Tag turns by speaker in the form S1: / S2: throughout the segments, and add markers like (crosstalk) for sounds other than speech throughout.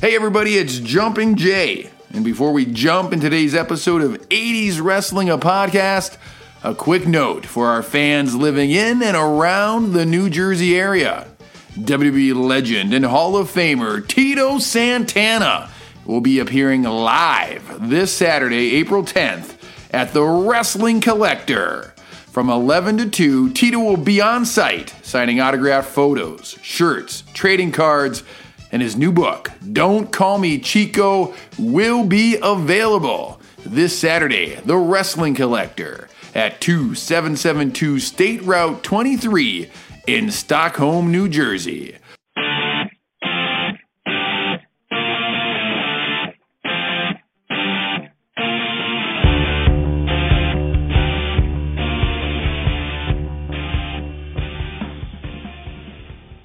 S1: Hey, everybody, it's Jumping Jay. And before we jump in today's episode of 80s Wrestling, a podcast, a quick note for our fans living in and around the New Jersey area. WWE legend and Hall of Famer Tito Santana will be appearing live this Saturday, April 10th, at the Wrestling Collector. From 11 to 2, Tito will be on site signing autographed photos, shirts, trading cards, and his new book, Don't Call Me Chico, will be available this Saturday, The Wrestling Collector, at 2772 State Route 23 in Stockholm, New Jersey.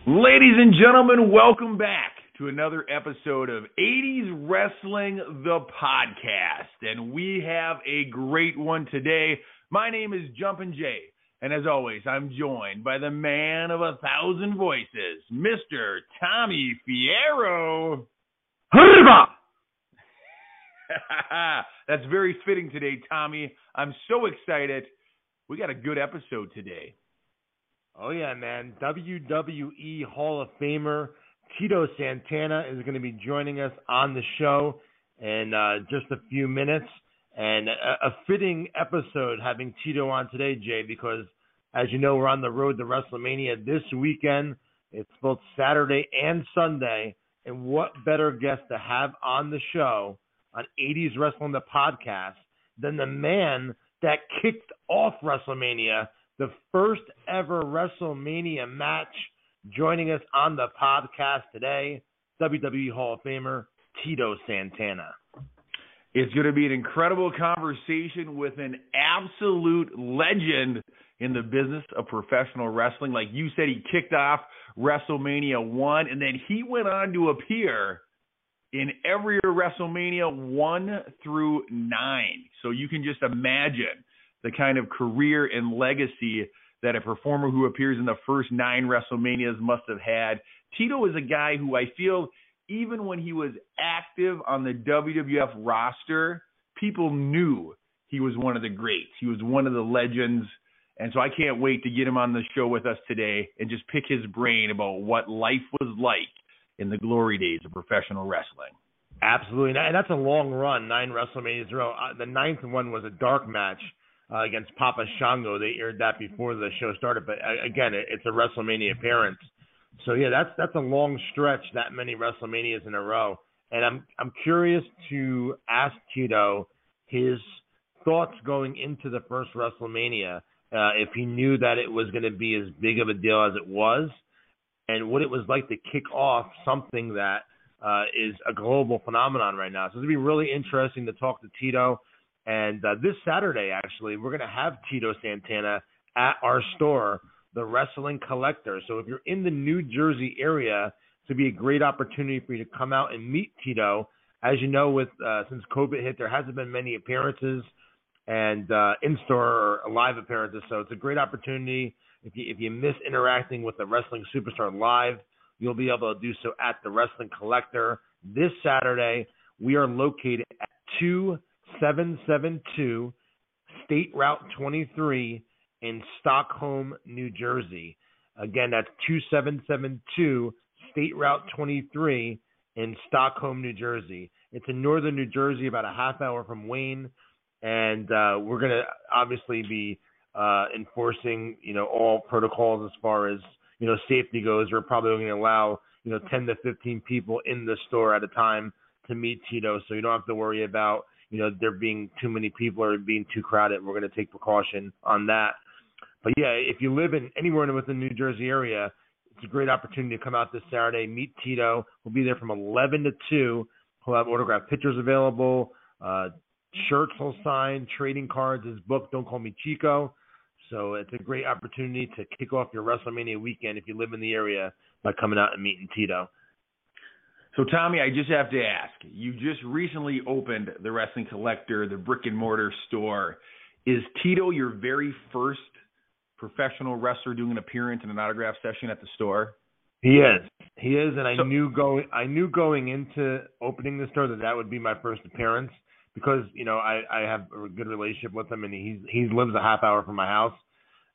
S1: Ladies and gentlemen, welcome back to another episode of 80s Wrestling, the podcast. And we have a great one today. My name is Jumpin' Jay. And as always, I'm joined by the man of a thousand voices, Mr. Tommy Fierro. (laughs) That's very fitting today, Tommy. I'm so excited. We got a good episode today.
S2: Oh yeah, man. WWE Hall of Famer Tito Santana is going to be joining us on the show in uh, just a few minutes. And a, a, fitting episode having Tito on today, Jay, because as you know, we're on the road to WrestleMania this weekend. It's both Saturday and Sunday. And what better guest to have on the show on 80s Wrestling, the podcast, than the man that kicked off WrestleMania the first ever WrestleMania match. Joining us on the podcast today, WWE Hall of Famer Tito Santana.
S1: It's going to be an incredible conversation with an absolute legend in the business of professional wrestling. Like you said, he kicked off WrestleMania 1, and then he went on to appear in every WrestleMania 1 through 9. So you can just imagine the kind of career and legacy that a performer who appears in the first nine WrestleManias must have had. Tito is a guy who I feel, even when he was active on the WWF roster, people knew he was one of the greats. He was one of the legends. And so I can't wait to get him on the show with us today and just pick his brain about what life was like in the glory days of professional wrestling.
S2: Absolutely. And that's a long run, nine WrestleManias in a row. Uh, the ninth one was a dark match uh, against Papa Shango. They aired that before the show started, but uh, again, it, it's a WrestleMania appearance. So yeah, that's that's a long stretch. That many WrestleManias in a row, and I'm I'm curious to ask Tito his thoughts going into the first WrestleMania. Uh, if he knew that it was going to be as big of a deal as it was, and what it was like to kick off something that uh, is a global phenomenon right now. So it's going to be really interesting to talk to Tito and uh, this Saturday, actually, we're going to have Tito Santana at our store, the Wrestling Collector. So if you're in the New Jersey area, to be a great opportunity for you to come out and meet Tito. As you know, with uh, since COVID hit, there hasn't been many appearances and uh, in-store or live appearances. So it's a great opportunity. If you if you miss interacting with the wrestling superstar live, you'll be able to do so at the Wrestling Collector this Saturday. We are located at two 772 State Route 23 in Stockholm, New Jersey. Again, that's 2772 State Route 23 in Stockholm, New Jersey. It's in northern New Jersey, about a half hour from Wayne, and uh, we're going to obviously be uh, enforcing, you know, all protocols as far as you know safety goes. We're probably going to allow you know 10 to 15 people in the store at a time to meet Tito, so you don't have to worry about you know, there being too many people or being too crowded. We're going to take precaution on that. But yeah, if you live in anywhere within the New Jersey area, it's a great opportunity to come out this Saturday, meet Tito. We'll be there from 11 to 2. He'll have autographed pictures available, uh, shirts he'll sign, trading cards, his book, Don't Call Me Chico. So it's a great opportunity to kick off your WrestleMania weekend if you live in the area by coming out and meeting Tito.
S1: So, Tommy, I just have to ask you just recently opened the Wrestling Collector, the brick and mortar store. Is Tito your very first professional wrestler doing an appearance in an autograph session at the store?
S2: He is. He is, and I so, knew going. I knew going into opening the store that that would be my first appearance because you know I I have a good relationship with him, and he's he lives a half hour from my house.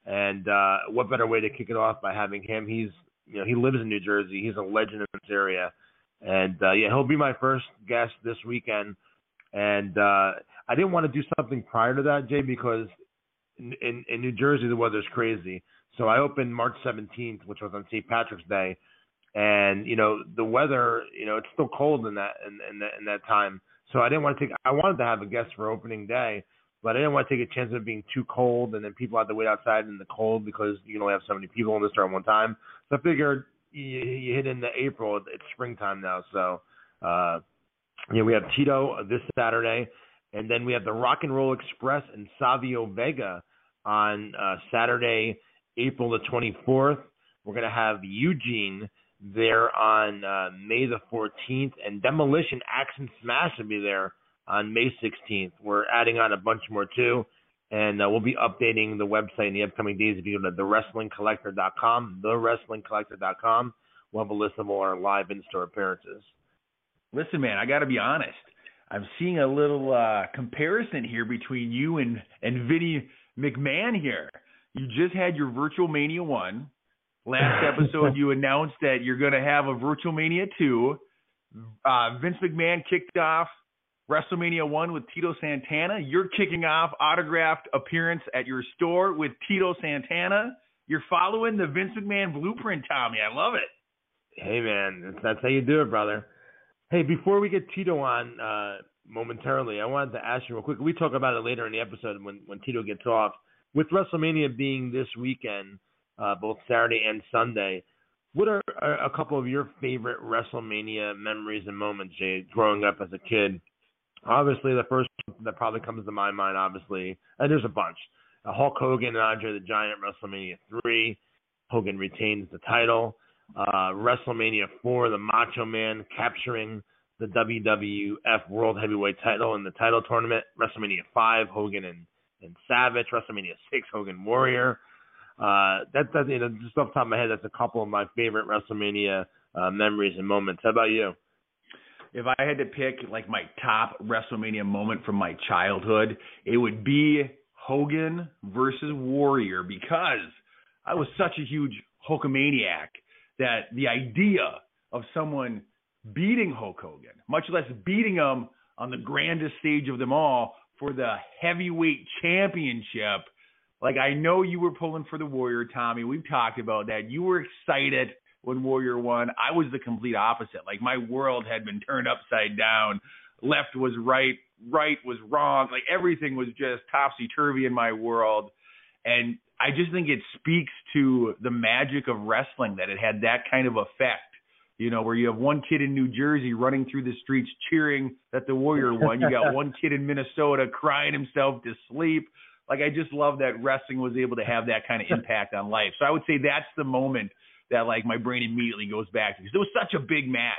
S2: And uh what better way to kick it off by having him? He's you know he lives in New Jersey. He's a legend in this area, and uh yeah, he'll be my first guest this weekend. And uh I didn't want to do something prior to that, Jay, because in, in, in New Jersey the weather's crazy. So I opened March 17th, which was on St. Patrick's Day, and you know the weather, you know, it's still cold in that in, in that in that time. So I didn't want to take. I wanted to have a guest for opening day, but I didn't want to take a chance of it being too cold and then people have to wait outside in the cold because you can only have so many people in the store at one time. So I figured you, you hit into April. It's springtime now, so uh, yeah, we have Tito this Saturday, and then we have the Rock and Roll Express and Savio Vega on uh, Saturday, April the 24th. We're gonna have Eugene there on uh, May the 14th, and Demolition Ax and Smash will be there on May 16th. We're adding on a bunch more too, and uh, we'll be updating the website in the upcoming days. If you go to thewrestlingcollector.com, thewrestlingcollector.com, we'll have a list of all our live in-store appearances.
S1: Listen, man, I got to be honest. I'm seeing a little uh, comparison here between you and and Vinny McMahon here. You just had your Virtual Mania one. Last (laughs) episode, you announced that you're going to have a Virtual Mania two. Uh, Vince McMahon kicked off WrestleMania 1 with Tito Santana. You're kicking off autographed appearance at your store with Tito Santana. You're following the Vince McMahon blueprint, Tommy. I love it.
S2: Hey, man. That's how you do it, brother. Hey, before we get Tito on uh, momentarily, I wanted to ask you real quick. We talk about it later in the episode when, when Tito gets off. With WrestleMania being this weekend, uh, both Saturday and Sunday, what are a couple of your favorite WrestleMania memories and moments, Jay, growing up as a kid? Obviously, the first that probably comes to my mind, obviously, and there's a bunch. Uh, Hulk Hogan and Andre the Giant, WrestleMania 3. Hogan retains the title. Uh, WrestleMania 4, the Macho Man capturing the WWF World Heavyweight title in the title tournament. WrestleMania 5, Hogan and, and Savage. WrestleMania 6, Hogan Warrior. Uh, that, that, you know, just off the top of my head, that's a couple of my favorite WrestleMania uh, memories and moments. How about you?
S1: If I had to pick like my top WrestleMania moment from my childhood, it would be Hogan versus Warrior because I was such a huge Hulkamaniac that the idea of someone beating Hulk Hogan, much less beating him on the grandest stage of them all for the heavyweight championship. Like I know you were pulling for the Warrior, Tommy. We've talked about that. You were excited when Warrior won. I was the complete opposite. Like my world had been turned upside down. Left was right, right was wrong. Like everything was just topsy turvy in my world. And I just think it speaks to the magic of wrestling that it had that kind of effect. You know, where you have one kid in New Jersey running through the streets cheering that the Warrior won. You got (laughs) one kid in Minnesota crying himself to sleep. Like I just love that wrestling was able to have that kind of impact on life. So I would say that's the moment that like my brain immediately goes back to because it was such a big match.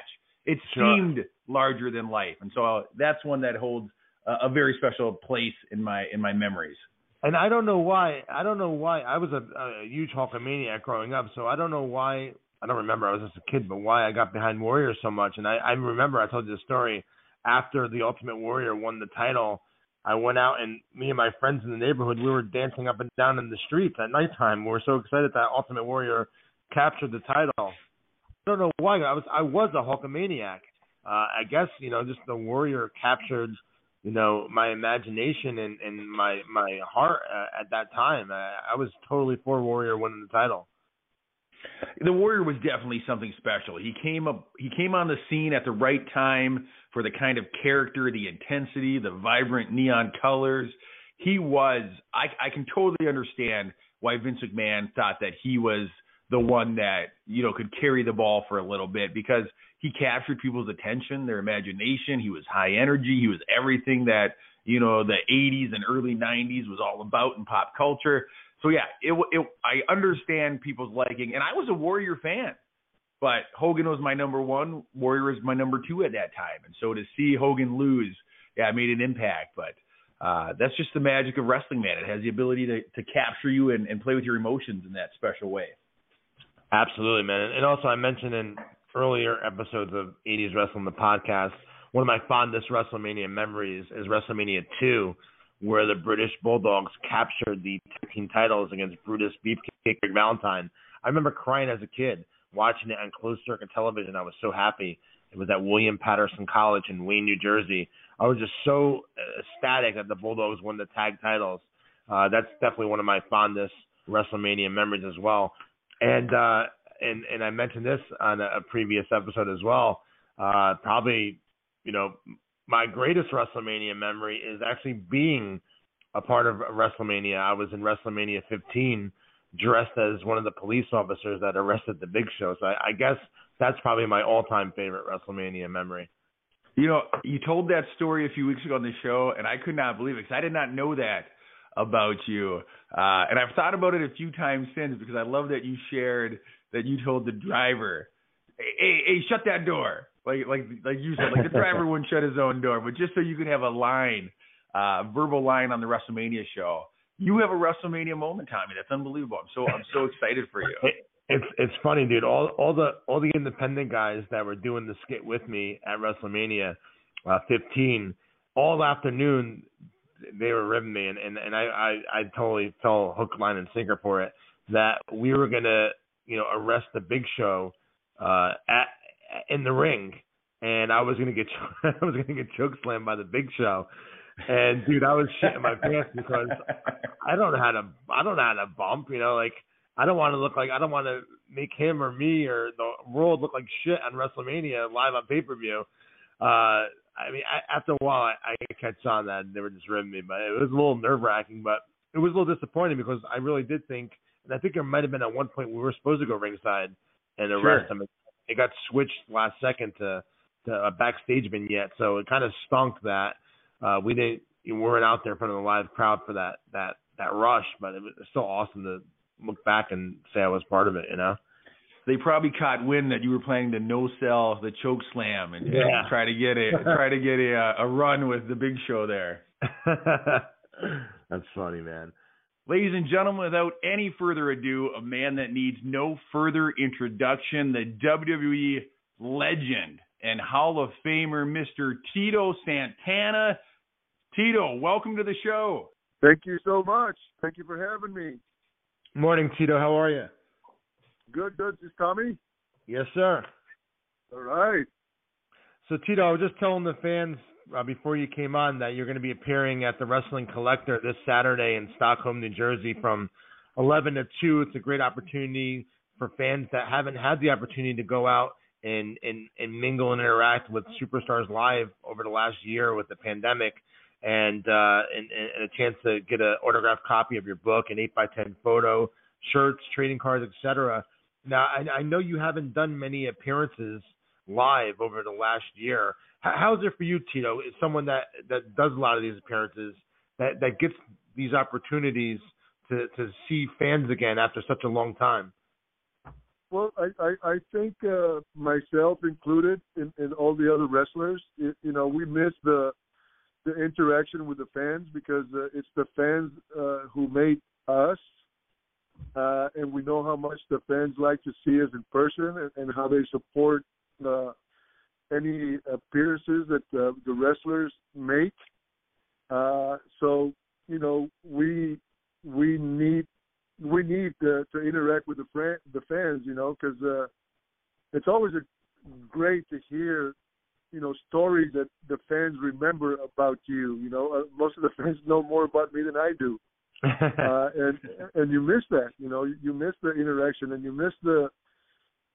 S1: It sure. seemed larger than life, and so uh, that's one that holds a, a very special place in my in my memories.
S2: And I don't know why. I don't know why. I was a, a huge Hulkamaniac growing up, so I don't know why. I don't remember. I was just a kid, but why I got behind Warrior so much. And I, I remember I told you the story after the Ultimate Warrior won the title. I went out and me and my friends in the neighborhood, we were dancing up and down in the streets at nighttime. We were so excited that Ultimate Warrior captured the title. I don't know why. I was I was a Hulkamaniac. Uh, I guess you know just the Warrior captured you know my imagination and, and my my heart uh, at that time. I, I was totally for Warrior winning the title.
S1: The Warrior was definitely something special. He came up he came on the scene at the right time for the kind of character, the intensity, the vibrant neon colors. He was I I can totally understand why Vince McMahon thought that he was the one that you know could carry the ball for a little bit because he captured people's attention, their imagination. He was high energy. He was everything that you know the 80s and early 90s was all about in pop culture. So yeah, it, it I understand people's liking, and I was a Warrior fan, but Hogan was my number one. Warrior was my number two at that time, and so to see Hogan lose, yeah, it made an impact. But uh, that's just the magic of wrestling, man. It has the ability to to capture you and, and play with your emotions in that special way.
S2: Absolutely, man. And also, I mentioned in earlier episodes of 80s Wrestling, the podcast, one of my fondest WrestleMania memories is WrestleMania 2, where the British Bulldogs captured the team titles against Brutus Beefcake and Valentine. I remember crying as a kid watching it on closed circuit television. I was so happy. It was at William Paterson College in Wayne, New Jersey. I was just so ecstatic that the Bulldogs won the tag titles. Uh, that's definitely one of my fondest WrestleMania memories as well. And uh, and and I mentioned this on a, previous episode as well. Uh, probably, you know, my greatest WrestleMania memory is actually being a part of WrestleMania. I was in WrestleMania 15, dressed as one of the police officers that arrested the Big Show. So I, I guess that's probably my all-time favorite WrestleMania memory.
S1: You know, you told that story a few weeks ago on the show, and I could not believe it because I did not know that about you. Uh, and I've thought about it a few times since because I love that you shared that you told the driver, "Hey, hey, hey shut that door." Like like like you said, like the driver (laughs) wouldn't shut his own door, but just so you could have a line, uh, verbal line on the WrestleMania show. You have a WrestleMania moment, Tommy. That's unbelievable. I'm so I'm so excited for you.
S2: It's it's funny, dude. All all the all the independent guys that were doing the skit with me at WrestleMania uh, 15, all afternoon they were ribbing me, and and, and I, I I totally fell hook, line, and sinker for it. That we were gonna you know arrest the Big Show uh, at in the ring, and I was gonna get (laughs) I was gonna get choke slammed by the Big Show. And dude, I was shitting my pants because I don't know how to I don't know how to bump, you know, like I don't want to look like I don't want to make him or me or the world look like shit on WrestleMania live on pay per view. Uh, I mean, I, after a while, I, I catch on that and they were just ribbing me, but it was a little nerve wracking. But it was a little disappointing because I really did think, and I think there might have been at one point we were supposed to go ringside and arrest sure. him. It got switched last second to to a backstage vignette, so it kind of stunk that uh, we didn't we weren't out there in front of the live crowd for that that that rush. But it was still awesome to look back and say I was part of it. You know
S1: they probably caught wind that you were planning to no sell the choke slam and, yeah. and try to get a (laughs) try to get a uh, a run with the big show there. (laughs)
S2: That's funny, man.
S1: Ladies and gentlemen, without any further ado, a man that needs no further introduction, the WWE legend and Hall of Famer, Mr. Tito Santana. Tito, welcome to the show.
S3: Thank you so much. Thank you for having me.
S2: Morning, Tito. How are you?
S3: Good, good. Is Tommy?
S2: Yes, sir.
S3: All right.
S2: So, Tito, I was just telling the fans uh, before you came on that you're going to be appearing at the Wrestling Collector this Saturday in Stockholm, New Jersey from 11 to 2. It's a great opportunity for fans that haven't had the opportunity to go out and, and, and mingle and interact with superstars live over the last year with the pandemic and, uh, and, and a chance to get an autographed copy of your book, an 8 by 10 photo, shirts, trading cards, etc. Now, I, I know you haven't done many appearances live over the last year. How, how's it for you, Tito? As someone that that does a lot of these appearances, that that gets these opportunities to to see fans again after such a long time.
S3: Well, I I, I think uh, myself included, in, in all the other wrestlers, it, you know, we miss the the interaction with the fans because uh, it's the fans uh, who made us uh, and we know how much the fans like to see us in person and, and how they support uh, any appearances that uh, the wrestlers make. Uh, so you know we we need we need to, to interact with the fran- the fans, you know, because uh, it's always a, great to hear you know stories that the fans remember about you. You know, uh, most of the (laughs) fans know more about me than I do. (laughs) uh, and and you miss that. You know, you miss the interaction and you miss the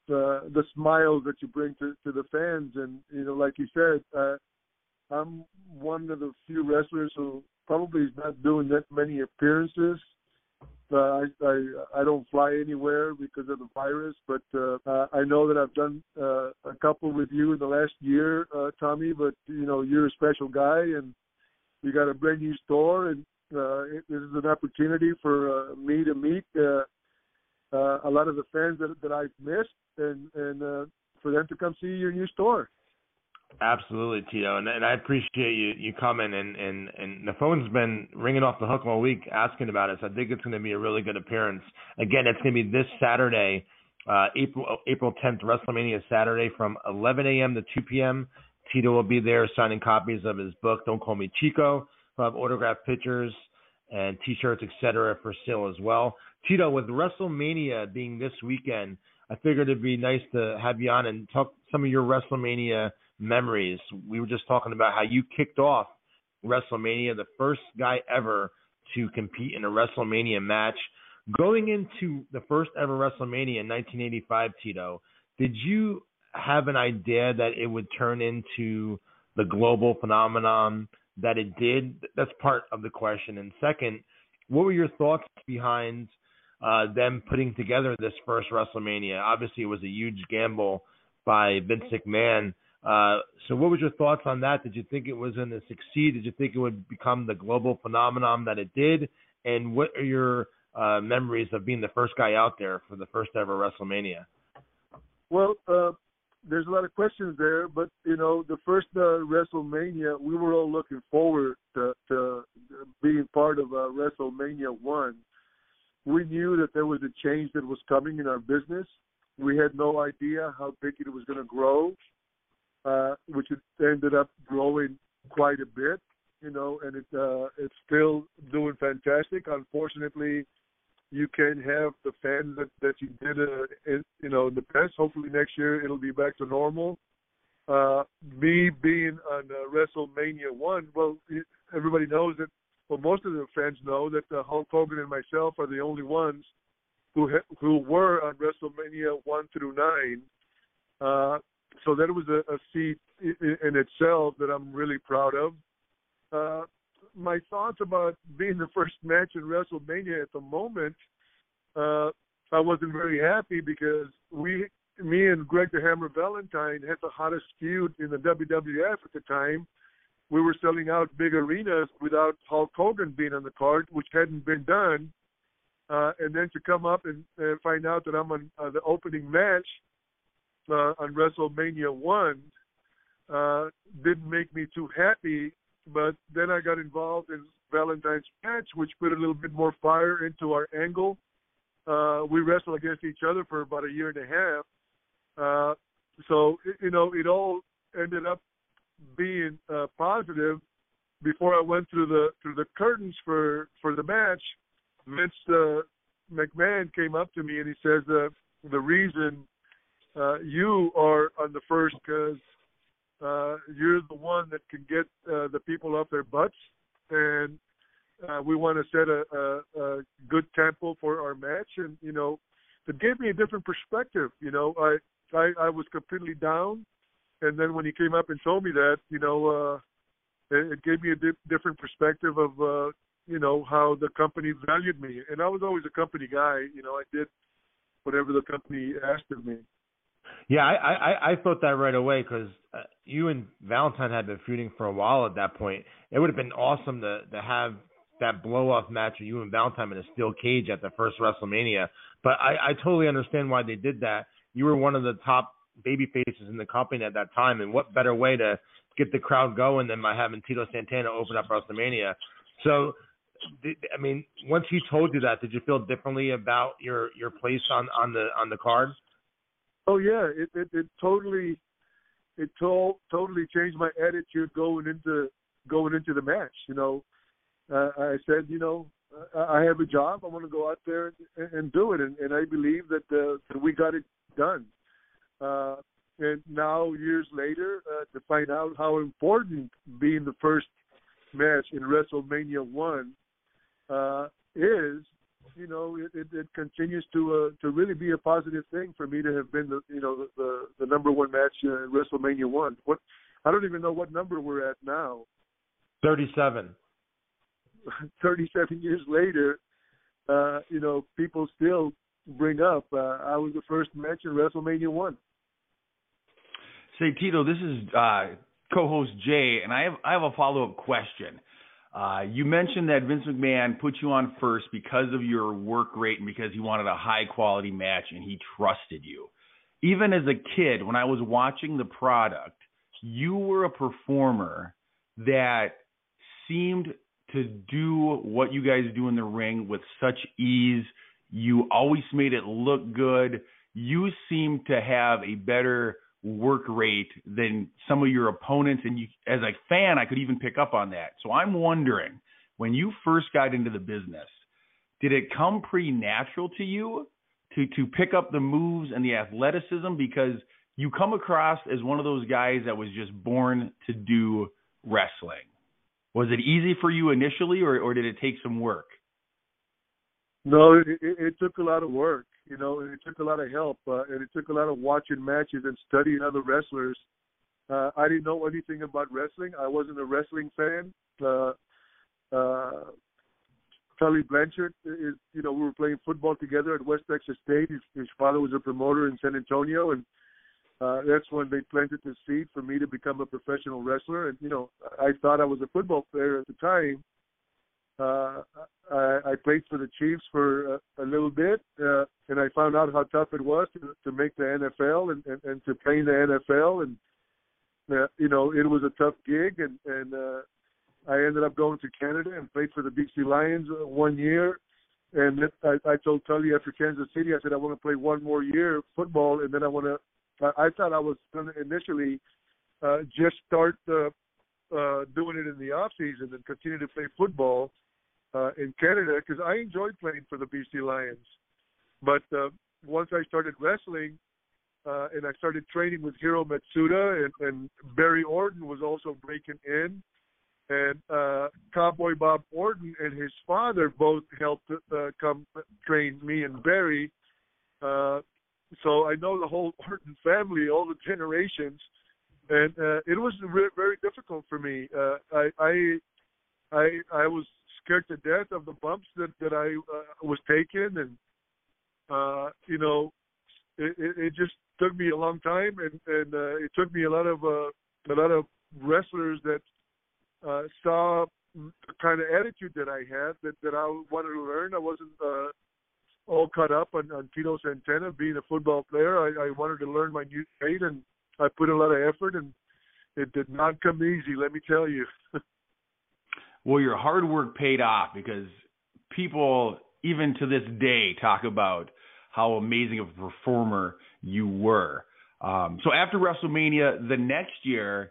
S3: the the smiles that you bring to to the fans. And you know, like you said, uh, I'm one of the few wrestlers who probably is not doing that many appearances. Uh, I, I I don't fly anywhere because of the virus, but uh, uh, I know that I've done uh, a couple with you in the last year, uh, Tommy. But you know, you're a special guy, and you got a brand new store, and uh, it, this is an opportunity for uh, me to meet uh, uh, a lot of the fans that, that I've missed, and and uh, for them to come see your new store.
S2: Absolutely, Tito, and, and I appreciate you you coming and and and the phone's been ringing off the hook all week asking about. So I think it's going to be a really good appearance. Again, it's going to be this Saturday Uh, April April 10th, WrestleMania Saturday from 11 a.m. to 2 p.m. Tito will be there signing copies of his book, Don't Call Me Chico. We'll have autographed pictures and T-shirts, etc., for sale as well. Tito, with WrestleMania being this weekend, I figured it'd be nice to have you on and talk some of your WrestleMania memories. We were just talking about how you kicked off WrestleMania, the first guy ever to compete in a WrestleMania match. Going into the first ever WrestleMania in 1985, Tito, did you have an idea that it would turn into the global phenomenon that it did? That's part of the question. And second, what were your thoughts behind uh, them putting together this first WrestleMania? Obviously, it was a huge gamble by Vince McMahon. Uh, so, what was your thoughts on that? Did you think it was going to succeed? Did you think it would become the global phenomenon that it did? And what are your uh, memories of being the first guy out there for the first ever WrestleMania?
S3: Well, uh, there's a lot of questions there, but you know, the first uh, WrestleMania, we were all looking forward to, to being part of uh, WrestleMania one. We knew that there was a change that was coming in our business. We had no idea how big it was going to grow, uh, which it ended up growing quite a bit. You know, and it uh, it's still doing fantastic. Unfortunately, you can have the fans that that you did uh, in, you know in the past. Hopefully next year it'll be back to normal. Uh, me being on uh, WrestleMania one, well, everybody knows that. Well, most of the fans know that uh, Hulk Hogan and myself are the only ones who ha- who were on WrestleMania one through nine. Uh, so that was a, a feat in, in itself that I'm really proud of. Uh, my thoughts about being the first match in WrestleMania at the moment, uh, I wasn't very happy because we, me and Greg the Hammer Valentine had the hottest feud in the WWF at the time. We were selling out big arenas without Hulk Hogan being on the card, which hadn't been done. Uh, and then to come up and, and find out that I'm on uh, the opening match uh, on WrestleMania one uh, didn't make me too happy but then I got involved in Valentine's match, which put a little bit more fire into our angle. Uh, we wrestled against each other for about a year and a half. Uh, so you know, it all ended up being uh, positive. Before I went through the through the curtains for for the match, Vince uh, McMahon came up to me and he says, uh, "The reason uh, you are on the first because uh, you're the one that can get uh, the people off their butts, and uh, we want to set a, a, a good tempo for our match. And you know, it gave me a different perspective. You know, I I, I was completely down, and then when he came up and told me that, you know, uh, it, it gave me a di- different perspective of uh, you know how the company valued me. And I was always a company guy. You know, I did whatever the company asked of me.
S2: Yeah, I I, I thought that right away because uh, you and Valentine had been feuding for a while at that point. It would have been awesome to to have that blow off match of you and Valentine in a steel cage at the first WrestleMania. But I, I totally understand why they did that. You were one of the top baby faces in the company at that time, and what better way to get the crowd going than by having Tito Santana open up WrestleMania? So, I mean, once he told you that, did you feel differently about your your place on on the on the card?
S3: Oh yeah, it it, it totally it to- totally changed my attitude going into going into the match. You know, uh, I said, you know, I have a job. I want to go out there and, and do it, and, and I believe that, uh, that we got it done. Uh, and now, years later, uh, to find out how important being the first match in WrestleMania one uh, is, you know, it, it, it continues to uh, to really be a positive thing for me to have been the you know the the, the number one match in WrestleMania one. What I don't even know what number we're at now.
S2: Thirty-seven. (laughs)
S3: Thirty-seven years later, uh, you know, people still bring up. Uh, I was the first match in WrestleMania one.
S1: Say Tito, this is uh, co-host Jay, and I have I have a follow-up question. Uh, you mentioned that Vince McMahon put you on first because of your work rate and because he wanted a high quality match and he trusted you. Even as a kid, when I was watching the product, you were a performer that seemed to do what you guys do in the ring with such ease. You always made it look good. you seemed to have a better work rate than some of your opponents and you as a fan I could even pick up on that. So I'm wondering when you first got into the business, did it come pretty natural to you to to pick up the moves and the athleticism because you come across as one of those guys that was just born to do wrestling. Was it easy for you initially or or did it take some work?
S3: No, it, it, it took a lot of work, you know, and it took a lot of help, uh, and it took a lot of watching matches and studying other wrestlers. Uh, I didn't know anything about wrestling. I wasn't a wrestling fan. Uh, uh, Tully Blanchard is, you know, we were playing football together at West Texas State. His, his father was a promoter in San Antonio, and uh, that's when they planted the seed for me to become a professional wrestler. And you know, I thought I was a football player at the time. Uh, I, I played for the Chiefs for a, a little bit, uh, and I found out how tough it was to, to make the NFL and, and, and to play in the NFL. And uh, you know, it was a tough gig, and and uh, I ended up going to Canada and played for the BC Lions uh, one year. And I, I told Tully after Kansas City, I said I want to play one more year football, and then I want to. I, I thought I was going to initially uh, just start uh, uh, doing it in the off season and continue to play football in Canada because I enjoyed playing for the BC Lions. But uh, once I started wrestling, uh, and I started training with Hiro Matsuda, and, and Barry Orton was also breaking in and uh, Cowboy Bob Orton and his father both helped uh, come train me and Barry. Uh, so I know the whole Orton family, all the generations, and uh, it was re- very difficult for me. Uh, I, I I I was scared to death of the bumps that that I uh, was taking, and uh, you know, it, it, just took me a long time, and and uh, it took me a lot of uh, a lot of wrestlers that uh, saw the kind of attitude that I had that that I wanted to learn. I wasn't uh, all cut up on, on Tito Santana being a football player. I, I wanted to learn my new trade, and I put a lot of effort, and it did not come easy. Let me tell you. (laughs)
S1: well, your hard work paid off because people, even to this day, talk about how amazing of a performer you were. Um, so after WrestleMania, the next year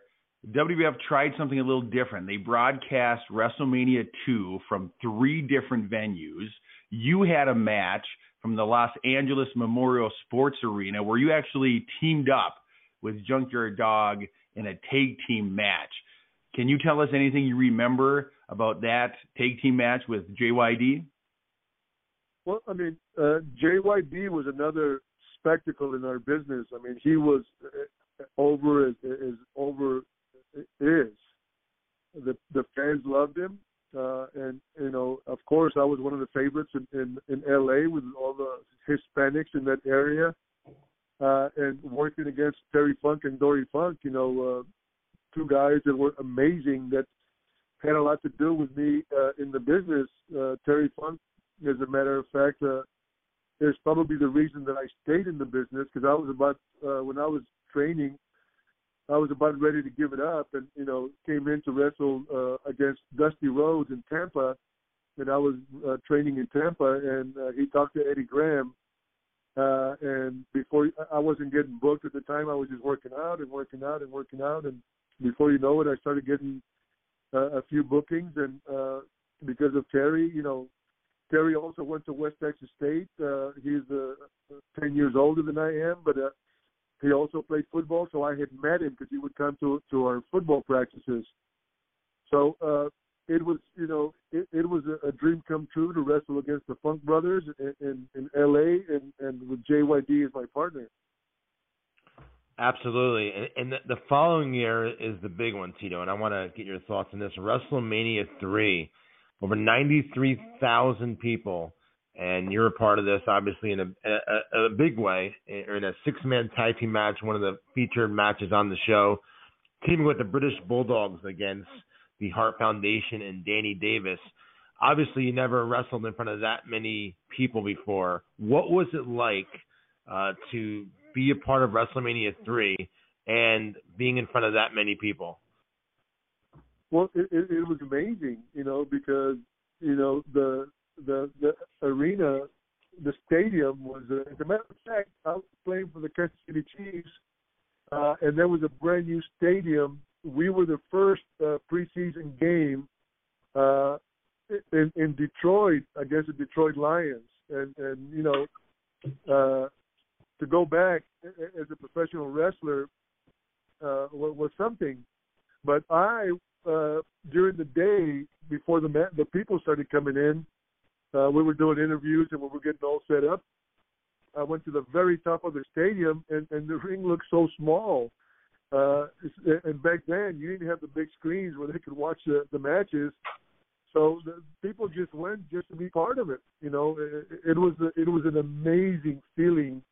S1: WWF tried something a little different. They broadcast WrestleMania 2 from three different venues. You had a match from the Los Angeles Memorial Sports Arena where you actually teamed up with Junkyard Dog in a tag team match. Can you tell us anything you remember about that tag team match with JYD?
S3: Well, I mean, uh, JYD was another spectacle in our business. I mean, he was uh, over as, as over is. The the fans loved him, uh, and you know, of course, I was one of the favorites in in, in L.A. with all the Hispanics in that area, uh, and working against Terry Funk and Dory Funk. You know, uh, two guys that were amazing that had a lot to do with me uh, in the business. Uh, Terry Funk, as a matter of fact, uh, is probably the reason that I stayed in the business because I was about uh, when I was training I was about ready to give it up, and you know, came in to wrestle uh, against Dusty Rhodes in Tampa, and I was uh, training in Tampa, and uh, he talked to Eddie Graham, uh, and before I wasn't getting booked at the time, I was just working out and working out and working out, and before you know it, I started getting uh, a few bookings, and uh, because of Terry, you know, Terry also went to West Texas State. Uh, he's uh, ten years older than I am, but uh, he also played football, so I had met him because he would come to to our football practices. So uh, it was, you know, it, it was a, a dream come true to wrestle against the Funk Brothers in, in, in L.A. and and with JYD as my partner.
S2: Absolutely, and, the, following year is the big one, Tito, and I want to get your thoughts on this. WrestleMania three, over ninety three thousand people and you're a part of this, obviously, in a, a, a big way, in a six-man tag team match, one of the featured matches on the show, teaming with the British Bulldogs against the Hart Foundation and Danny Davis. Obviously, you never wrestled in front of that many people before. What was it like uh, to be a part of WrestleMania three and being in front of that many people?
S3: Well, it, it, it was amazing, you know, because you know the the the arena the stadium was, uh, as a matter of fact, I was playing for the Kansas City Chiefs, uh, and there was a brand new stadium. We were the first uh, preseason game uh, in, in Detroit against the Detroit Lions, and and you know, uh, to go back as a professional wrestler uh, was something. But I, uh, during the day before the the people started coming in, uh, we were doing interviews and we were getting all set up. I went to the very top of the stadium, and, and the ring looked so small. Uh, and back then, you didn't have the big screens where they could watch the, the matches. So the, people just went just to be part of it. You know, it, it was a, it was an amazing feeling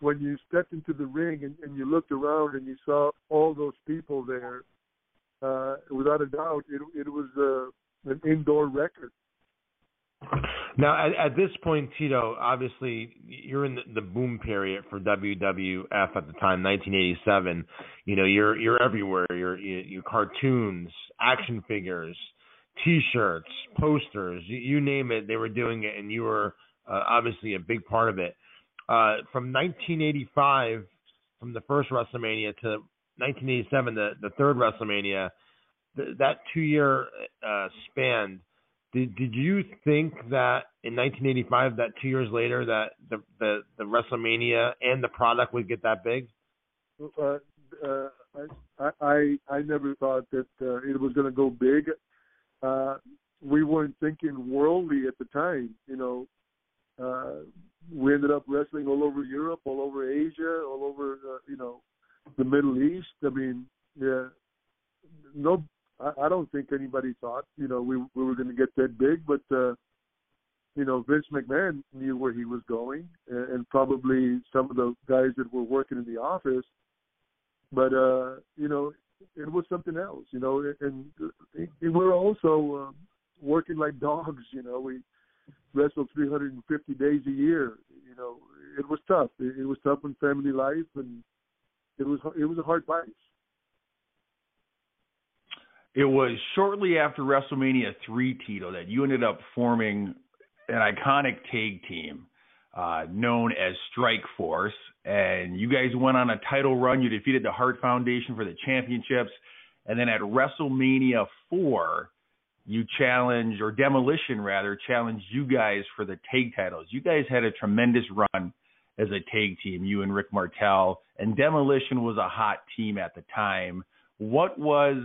S3: when you stepped into the ring and, and you looked around and you saw all those people there. Uh, without a doubt, it, it was uh, an indoor record.
S2: Now, at, at this point, Tito, obviously you're in the, the boom period for WWF at the time, 1987. You know, you're you're everywhere. You're you, you cartoons, action figures, T-shirts, posters, you, you name it. They were doing it, and you were uh, obviously a big part of it. Uh, from 1985, from the first WrestleMania to 1987, the the third WrestleMania, th- that two year uh, span did did you think that in 1985, that two years later, that the the, the WrestleMania and the product would get that big?
S3: Uh, uh, I, I I never thought that uh, it was going to go big. Uh, we weren't thinking worldly at the time. You know, uh, we ended up wrestling all over Europe, all over Asia, all over uh, you know the Middle East. I mean, yeah, no I, I don't think anybody thought, you know, we we were going to get that big, but uh, you know, Vince McMahon knew where he was going, and, and probably some of the guys that were working in the office. But uh, you know, it was something else, you know, and, and we were also uh, working like (laughs) dogs, you know. We wrestled 350 days a year. You know, it was tough. It, it was tough in family life, and it was it was a hard life.
S1: It was shortly after WrestleMania 3, Tito, that you ended up forming an iconic tag team uh, known as Strike Force. And you guys went on a title run. You defeated the Hart Foundation for the championships. And then at WrestleMania 4, you challenged, or Demolition rather, challenged you guys for the tag titles. You guys had a tremendous run as a tag team, you and Rick Martel. And Demolition was a hot team at the time. What was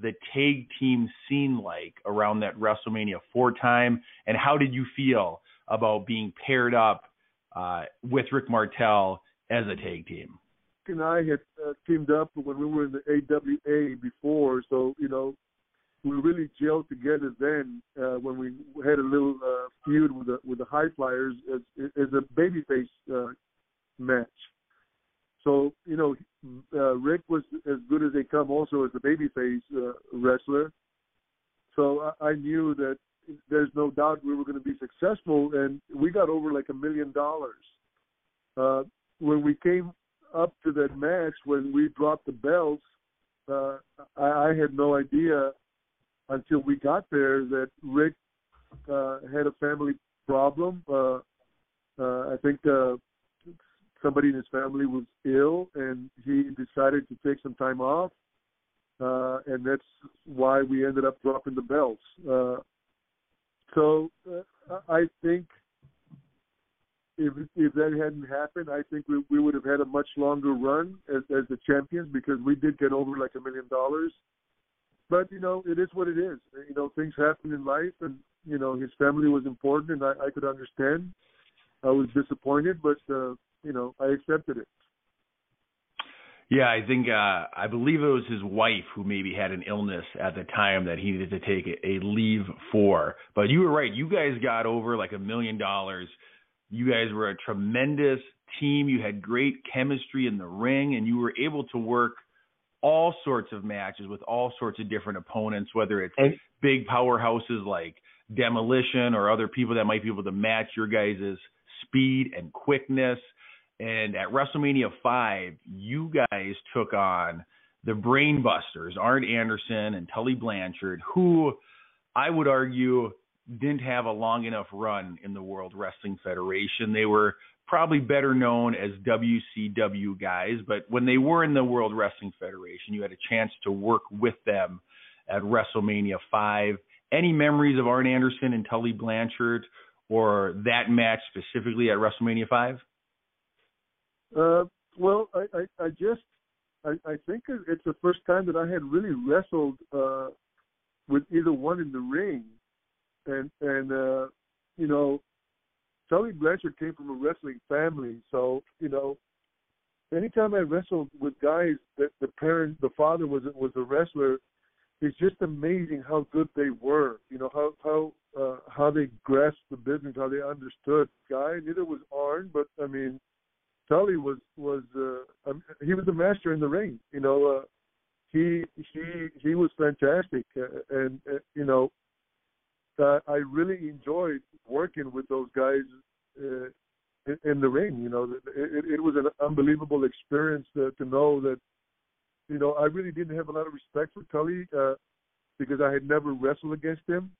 S1: the tag team scene like around that WrestleMania four time, and how did you feel about being paired up uh, with Rick Martel as a tag team?
S3: And I had uh, teamed up when we were in the AWA before, so you know we really gelled together then uh, when we had a little uh, feud with the with the High Flyers as, as a babyface uh, match. So you know, uh, Rick was as good as they come, also as a babyface uh, wrestler. So I, I knew that there's no doubt we were going to be successful, and we got over like a million dollars. Uh, when we came up to that match, when we dropped the belts, uh, I, I had no idea until we got there that Rick uh, had a family problem. Uh, uh, I think uh, somebody in his family was ill and he decided to take some time off. Uh and that's why we ended up dropping the belts. Uh so uh, i think if if that hadn't happened i think we we would have had a much longer run as as the champions because we did get over like a million dollars but you know it is what it is you know things happen in life and you know his family was important and i i could understand i was disappointed but uh you know, I accepted it.
S1: Yeah, I think uh I believe it was his wife who maybe had an illness at the time that he needed to take a leave for. But you were right. You guys got over like a million dollars. You guys were a tremendous team. You had great chemistry in the ring and you were able to work all sorts of matches with all sorts of different opponents, whether it's and, big powerhouses like Demolition or other people that might be able to match your guys' speed and quickness. And at WrestleMania 5, you guys took on the Brainbusters, Arn Anderson and Tully Blanchard, who I would argue didn't have a long enough run in the World Wrestling Federation. They were probably better known as WCW guys, but when they were in the World Wrestling Federation, you had a chance to work with them at WrestleMania 5. Any memories of Arn Anderson and Tully Blanchard or that match specifically at WrestleMania 5?
S3: Uh, well, I, I, I just I, I think it's the first time that I had really wrestled uh, with either one in the ring, and and uh, you know, Tully Blanchard came from a wrestling family, so you know, anytime I wrestled with guys that the parent, the father was was a wrestler, it's just amazing how good they were. You know how how uh, how they grasped the business, how they understood. Guy, neither was Arn, but I mean, Tully was was uh, he was a master in the ring. You know, uh, he he he was fantastic, uh, and uh, you know, uh, I really enjoyed working with those guys uh, in, in the ring. You know, it, it was an unbelievable experience to, to know that. You know, I really didn't have a lot of respect for Tully uh, because I had never wrestled against him.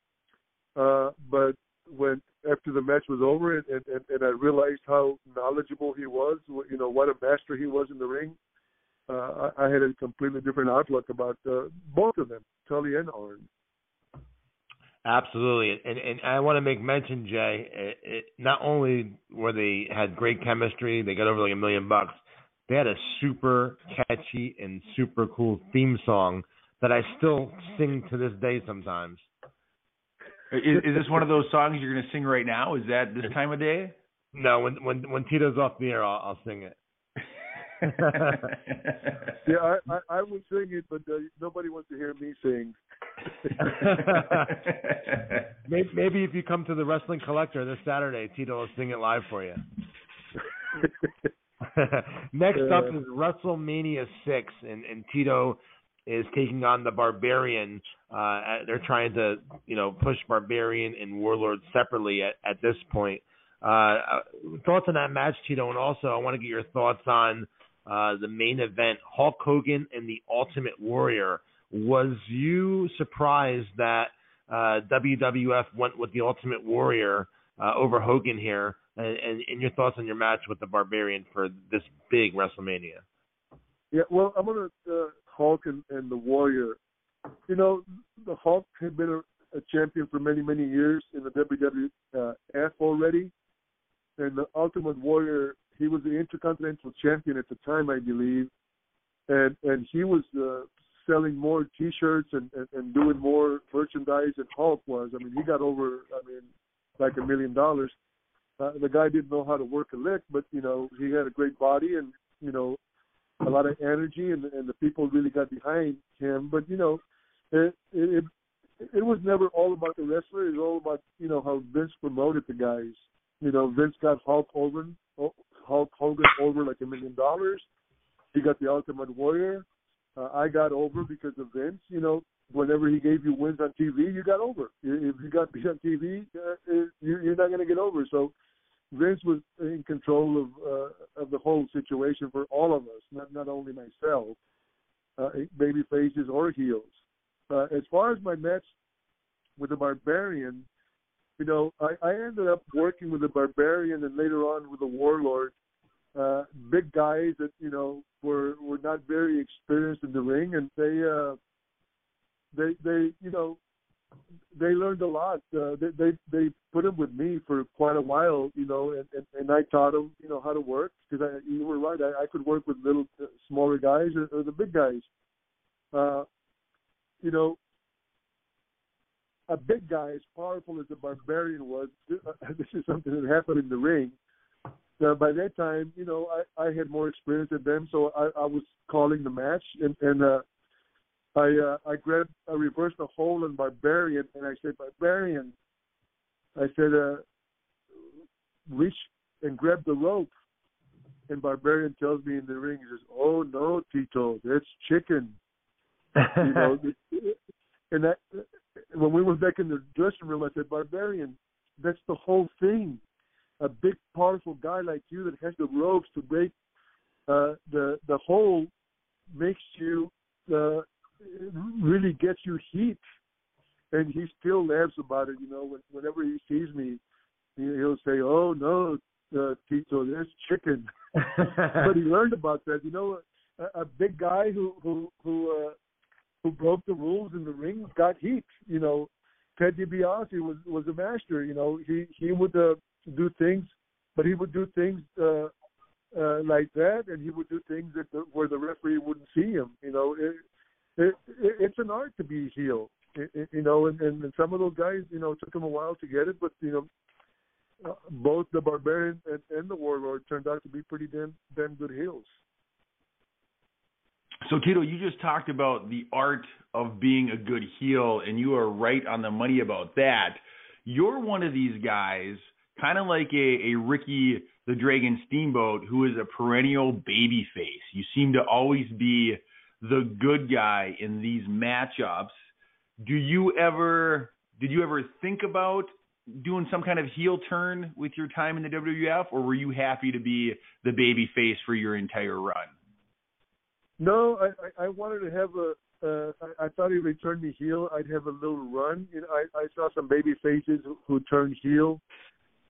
S3: Uh, but when after the match was over and, and, and I realized how knowledgeable he was, you know, what a master he was in the ring, uh, I, I had a completely different outlook about uh, both of them, Tully and Arn.
S2: Absolutely, and and I want to make mention, Jay. It, it, not only were they had great chemistry, they got over like a million bucks. They had a super catchy and super cool theme song that I still sing to this day sometimes.
S1: Is, is this one of those songs you're going to sing right now? Is that this time of day?
S2: No, when when when Tito's off the air, I'll, I'll sing it. (laughs)
S3: yeah, I, I I would sing it, but uh, nobody wants to hear me sing. (laughs)
S2: maybe, maybe if you come to the Wrestling Collector this Saturday, Tito will sing it live for you. (laughs) Next up is WrestleMania six, and and Tito is taking on the Barbarian. Uh, they're trying to, you know, push Barbarian and Warlord separately at, at this point. Uh, uh, thoughts on that match, Tito, and also I want to get your thoughts on uh, the main event, Hulk Hogan and the Ultimate Warrior. Was you surprised that uh, WWF went with the Ultimate Warrior uh, over Hogan here? And, and, and your thoughts on your match with the Barbarian for this big WrestleMania?
S3: Yeah, well, I'm gonna uh, Hulk and, and the Warrior. You know, the Hulk had been a, a champion for many, many years in the WWF already, and the Ultimate Warrior, he was the Intercontinental Champion at the time, I believe, and and he was uh, selling more T-shirts and, and and doing more merchandise than Hulk was. I mean, he got over, I mean, like a million dollars. Uh, the guy didn't know how to work a lick, but you know, he had a great body and you know a lot of energy, and and the people really got behind him. But you know, it it it was never all about the wrestler. It was all about you know how Vince promoted the guys. You know, Vince got Hulk Hogan, Hulk Hogan over like a million dollars. He got the Ultimate Warrior. Uh, I got over because of Vince. You know, whenever he gave you wins on TV, you got over. If you got beat on TV, uh, you're not going to get over. So Vince was in control of uh, of the whole situation for all of us, not not only myself, uh, baby faces or heels. Uh, as far as my match with the Barbarian, you know, I, I ended up working with a Barbarian and later on with a Warlord, uh, big guys that you know were were not very experienced in the ring, and they uh, they they you know they learned a lot. Uh, they, they they put them with me for quite a while, you know, and and, and I taught them, you know, how to work because I you were right. I, I could work with little uh, smaller guys or, or the big guys. Uh, you know, a big guy as powerful as the barbarian was. (laughs) This is something that happened in the ring. Uh, by that time, you know, I, I had more experience than them, so I, I was calling the match, and, and uh, I uh, I grabbed I reversed the hole in Barbarian and I said Barbarian. I said uh, reach and grab the rope. And Barbarian tells me in the ring, he says, "Oh no, Tito, that's chicken." you know, (laughs) and that when we were back in the dressing room, I said, "Barbarian, that's the whole thing. A big, powerful guy like you that has the ropes to break uh, the the hole makes you uh, really gets you heat. and he still laughs about it. You know, when, whenever he sees me, he, he'll say, "Oh no, uh, Tito, there's chicken." (laughs) but he learned about that. You know, a, a big guy who who who uh, who broke the rules in the ring got heat. You know, Ted DiBiase was was a master. You know, he he would uh, do things, but he would do things uh, uh, like that, and he would do things that the, where the referee wouldn't see him. You know, it, it, it, it's an art to be heel. It, you know, and, and some of those guys, you know, it took them a while to get it, but you know, uh, both the Barbarian and, and the Warlord turned out to be pretty damn damn good heels.
S1: So Tito, you just talked about the art of being a good heel, and you are right on the money about that. You're one of these guys, kind of like a, a Ricky the Dragon Steamboat, who is a perennial baby face. You seem to always be the good guy in these matchups. Do you ever did you ever think about doing some kind of heel turn with your time in the WWF, or were you happy to be the baby face for your entire run?
S3: No, I, I, I wanted to have a. Uh, I, I thought if they turned me heel, I'd have a little run. You know, I, I saw some baby faces who, who turned heel,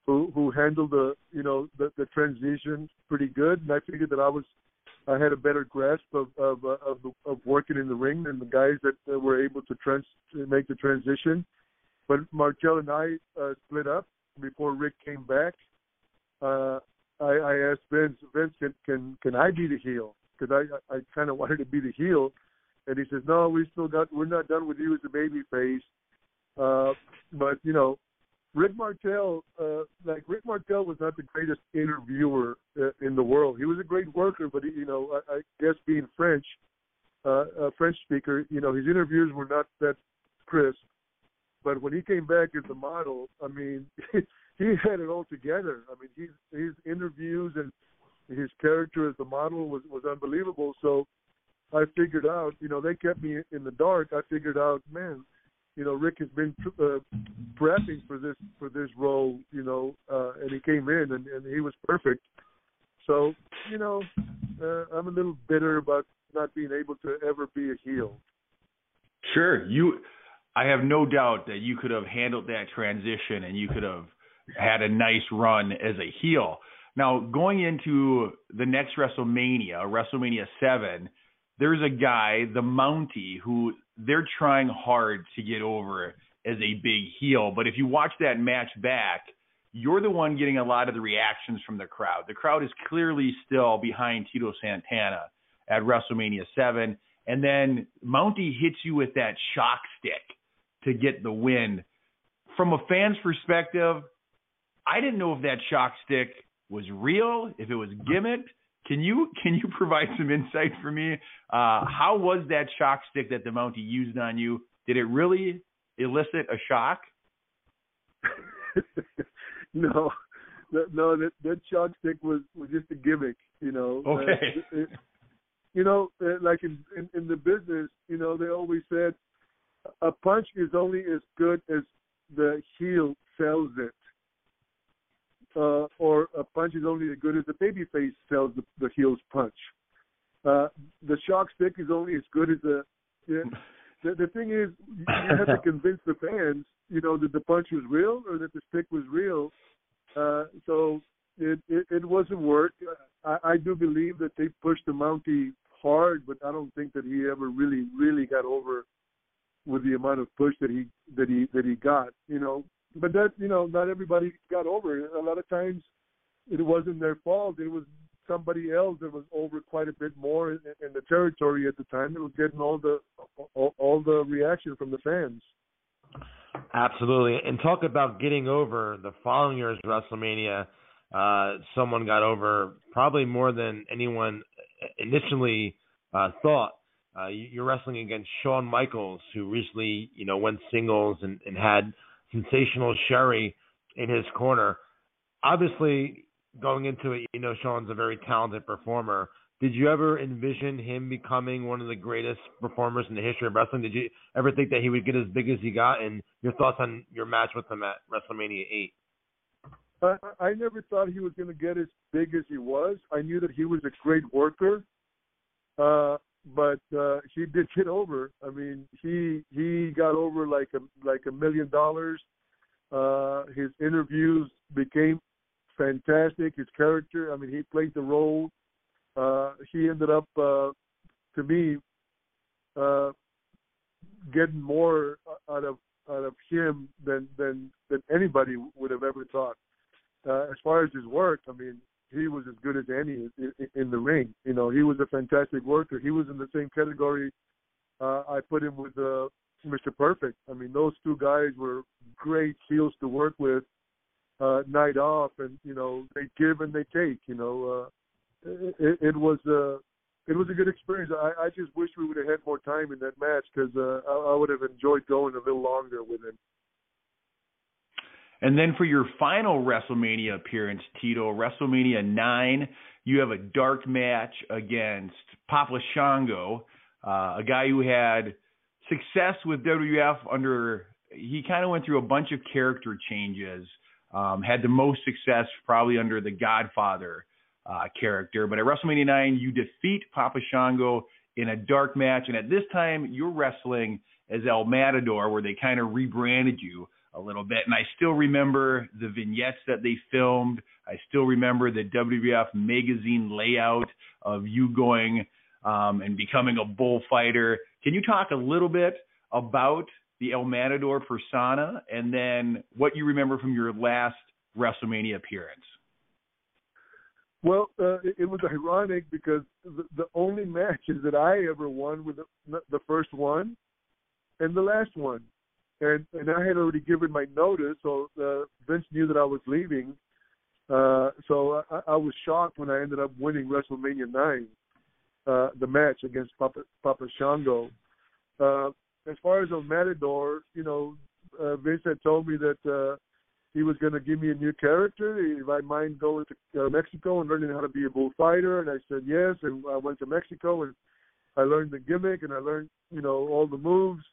S3: who who handled the you know the, the transition pretty good, and I figured that I was I had a better grasp of of uh, of, of working in the ring than the guys that were able to trans to make the transition. But Martel and I uh, split up before Rick came back. Uh, I, I asked Vince, Vince, can can can I be the heel? Because I I, kind of wanted to be the heel, and he says, No, we still got we're not done with you as a baby face. Uh, but you know, Rick Martel, uh, like Rick Martel was not the greatest interviewer uh, in the world. He was a great worker, but he, you know, I, I guess being French, uh, a French speaker, you know, his interviews were not that crisp. But when he came back as the model, I mean, (laughs) he had it all together. I mean, his his interviews and his character as the model was was unbelievable. So I figured out, you know, they kept me in the dark. I figured out, man, you know, Rick has been uh, prepping for this for this role, you know, uh, and he came in and, and he was perfect. So, you know, uh, I'm a little bitter about not being able to ever be a heel.
S1: Sure, you. I have no doubt that you could have handled that transition and you could have had a nice run as a heel. Now, going into the next WrestleMania, WrestleMania 7, there's a guy, the Mountie, who they're trying hard to get over as a big heel. But if you watch that match back, you're the one getting a lot of the reactions from the crowd. The crowd is clearly still behind Tito Santana at WrestleMania 7. And then Mountie hits you with that shock stick to get the win. From a fan's perspective, I didn't know if that shock stick was real, if it was gimmicked. Can you can you provide some insight for me? Uh, how was that shock stick that the Mountie used on you? Did it really elicit a shock? (laughs)
S3: no, no, that that shock stick was was just a gimmick. You know.
S1: Okay.
S3: Uh, it, you know, uh, like in, in in the business, you know, they always said a punch is only as good as the heel sells it uh, or a punch is only as good as the babyface sells the, the heel's punch. Uh, the shock stick is only as good as the. You (laughs) know, the, the thing is, you have to convince the fans, you know, that the punch was real or that the stick was real. Uh, so it, it it wasn't work. I, I do believe that they pushed the Mountie hard, but I don't think that he ever really really got over with the amount of push that he that he that he got. You know, but that you know not everybody got over it. A lot of times it wasn't their fault. It was somebody else that was over quite a bit more in, in the territory at the time that was getting all the all, all the reaction from the fans.
S2: Absolutely, and talk about getting over the following year's WrestleMania. Uh, someone got over probably more than anyone initially uh, thought. Uh, you're wrestling against Shawn Michaels, who recently, you know, went singles and, and had sensational Sherri in his corner. Obviously, going into it, you know Shawn's a very talented performer. Did you ever envision him becoming one of the greatest performers in the history of wrestling? Did you ever think that he would get as big as he got? And your thoughts on your match with him at WrestleMania 8?
S3: I, I never thought he was going to get as big as he was. I knew that he was a great worker. Uh, but uh, he did get over. I mean, he he got over like a like a million dollars. Uh, his interviews became fantastic. His character, I mean, he played the role. Uh, he ended up, uh, to me, uh, getting more out of out of him than than than anybody would have ever thought. Uh, as far as his work, I mean, he was as good as any in, the ring. You know, he was a fantastic worker. He was in the same category uh, I put him with uh, Mr. Perfect. I mean, those two guys were great heels to work with uh, night off, and you know they give and they take. You know, uh, it, it was uh, it was a good experience. I, I just wish we would have had more time in that match because uh, I, I would have enjoyed going a little longer with him.
S1: And then for your final WrestleMania appearance, Tito, WrestleMania 9, you have a dark match against Papa Shango, uh, a guy who had success with WWF under, he kind of went through a bunch of character changes, um, had the most success probably under the Godfather uh, character. But at WrestleMania 9, you defeat Papa Shango in a dark match. And at this time, you're wrestling as El Matador, where they kind of rebranded you a little bit. And I still remember the vignettes that they filmed. I still remember the WWF magazine layout of you going um, and becoming a bullfighter. Can you talk a little bit about the El Matador persona and then what you remember from your last WrestleMania appearance?
S3: Well, uh, it, it was ironic because the, the only matches that I ever won were the, the first one and the last one and and I had already given my notice, so uh, Vince knew that I was leaving. Uh, so I, I was shocked when I ended up winning WrestleMania nine, uh, the match against Papa Papa Shango. Uh, as far as a Matador, you know, uh, Vince had told me that uh, he was going to give me a new character if I mind going to uh, Mexico and learning how to be a bullfighter. And I said yes, and I went to Mexico and I learned the gimmick and I learned, you know, all the moves.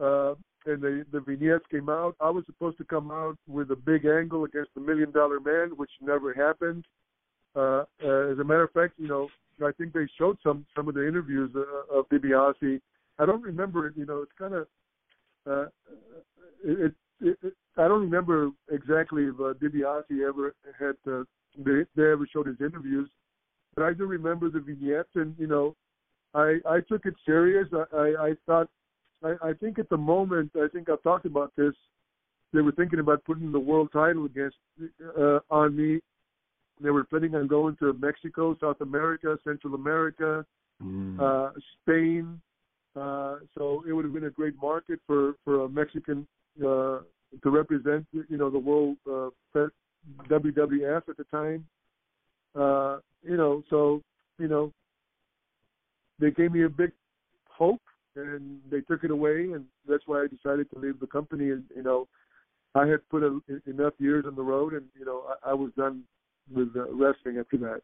S3: Uh, and the the vignettes came out. I was supposed to come out with a big angle against the Million Dollar Man, which never happened. Uh, uh, as a matter of fact, you know, I think they showed some some of the interviews uh, of DiBiase. I don't remember it. You know, it's kind of uh, it, it, it. I don't remember exactly if uh, DiBiase ever had uh, they, they ever showed his interviews, but I do remember the vignettes, and you know, I I took it serious. I I, I thought I, I think at the moment, I think I've talked about this. They were thinking about putting the world title against uh, on me. They were planning on going to Mexico, South America, Central America, mm. uh, Spain. Uh, so it would have been a great market for for a Mexican uh, to represent, you know, the world uh, WWF at the time. Uh, you know, so you know, they gave me a big and they took it away, and that's why I decided to leave the company. And you know, I had put a, enough years on the road, and you know, I, I was done with uh, wrestling after that.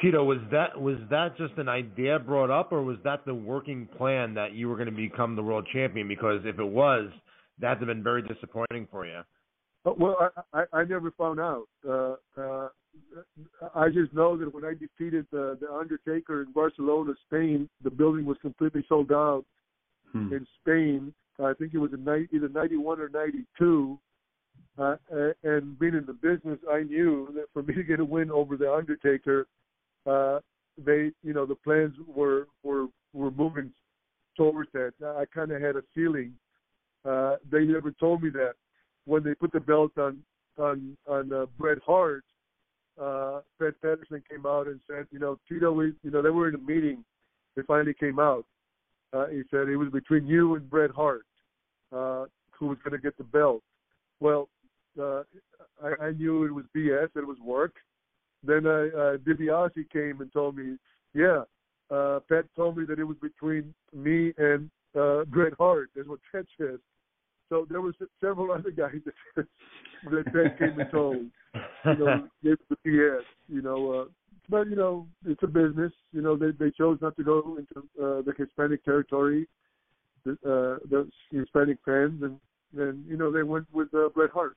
S2: Tito, was that was that just an idea brought up, or was that the working plan that you were going to become the world champion? Because if it was, that'd have been very disappointing for you.
S3: Uh, well, I, I I never found out. Uh, uh, I just know that when I defeated the, the Undertaker in Barcelona, Spain, the building was completely sold out hmm. in Spain. I think it was in ni- either 91 or 92. Uh, and being in the business, I knew that for me to get a win over the Undertaker, uh, they, you know, the plans were were were moving towards that. I kind of had a feeling. Uh, they never told me that when they put the belt on on on uh, Bret Hart uh, Fred Patterson came out and said, you know, Tito, you know, they were in a meeting. They finally came out. Uh, he said it was between you and Bret Hart, uh, who was going to get the belt. Well, uh, I, I knew it was BS, it was work. Then uh, uh, DiBiase came and told me, yeah, uh, Pat told me that it was between me and uh, Bret Hart. That's what Pat said. So there was several (laughs) other guys that that came and told, you know, it's the PS, you know. Uh, but you know, it's a business. You know, they they chose not to go into uh, the Hispanic territory, the, uh, the Hispanic fans, and and you know they went with uh, Bret Hart.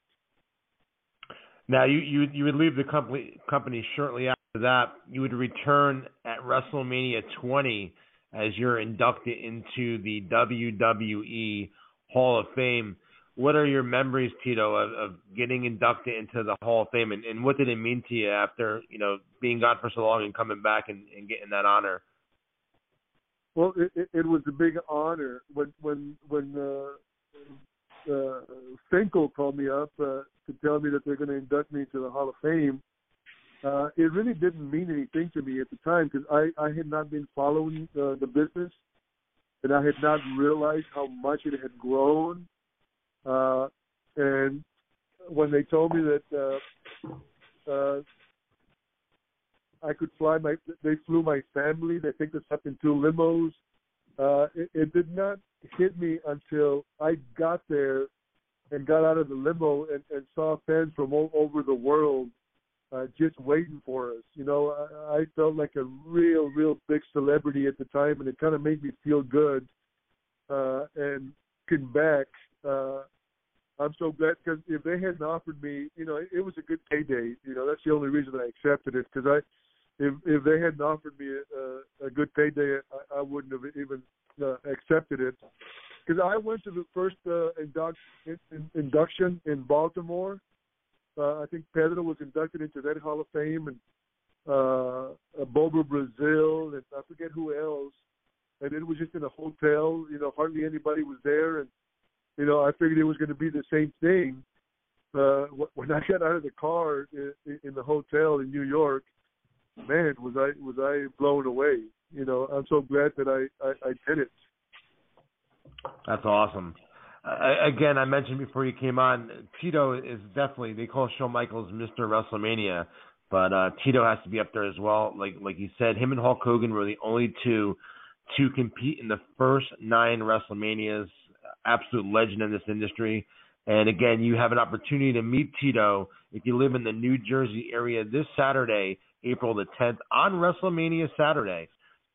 S2: Now you you you would leave the company company shortly after that. You would return at WrestleMania 20 as you're inducted into the WWE Hall of Fame. What are your memories, Tito, of, of getting inducted into the Hall of Fame, and, and what did it mean to you after you know being gone for so long and coming back and, and getting that honor?
S3: Well, it, it, was a big honor when when when uh, uh, Finkel called me up uh, to tell me that they're going to induct me into the Hall of Fame. Uh, it really didn't mean anything to me at the time because I I had not been following uh, the business, and I had not realized how much it had grown. Uh, and when they told me that uh, uh, I could fly my. They flew my family. They picked us up in two limos. Uh, it, it did not hit me until I got there and got out of the limo and, and saw fans from all over the world uh, just waiting for us. You know, I, I felt like a real, real big celebrity at the time, and it kind of made me feel good. Uh, and getting back, uh, I'm so glad because if they hadn't offered me, you know, it, it was a good payday. You know, that's the only reason I accepted it because I if if they hadn't offered me a, a good payday, I, I wouldn't have even uh, accepted it. Because I went to the first uh, induct, in, in, induction in Baltimore. Uh, I think Pedro was inducted into that Hall of Fame, and uh, uh, Bobo Brazil, and I forget who else. And it was just in a hotel. You know, hardly anybody was there, and you know, I figured it was going to be the same thing. Uh, when I (laughs) got out of the car in, in the hotel in New York, man, was I was I blown away. You know, I'm so glad that I I, I did it.
S2: That's awesome. Again, I mentioned before you came on, Tito is definitely they call Shawn Michaels Mr. WrestleMania, but uh, Tito has to be up there as well. Like like you said, him and Hulk Hogan were the only two to compete in the first nine WrestleManias. Absolute legend in this industry. And again, you have an opportunity to meet Tito if you live in the New Jersey area this Saturday April the 10th on WrestleMania Saturday.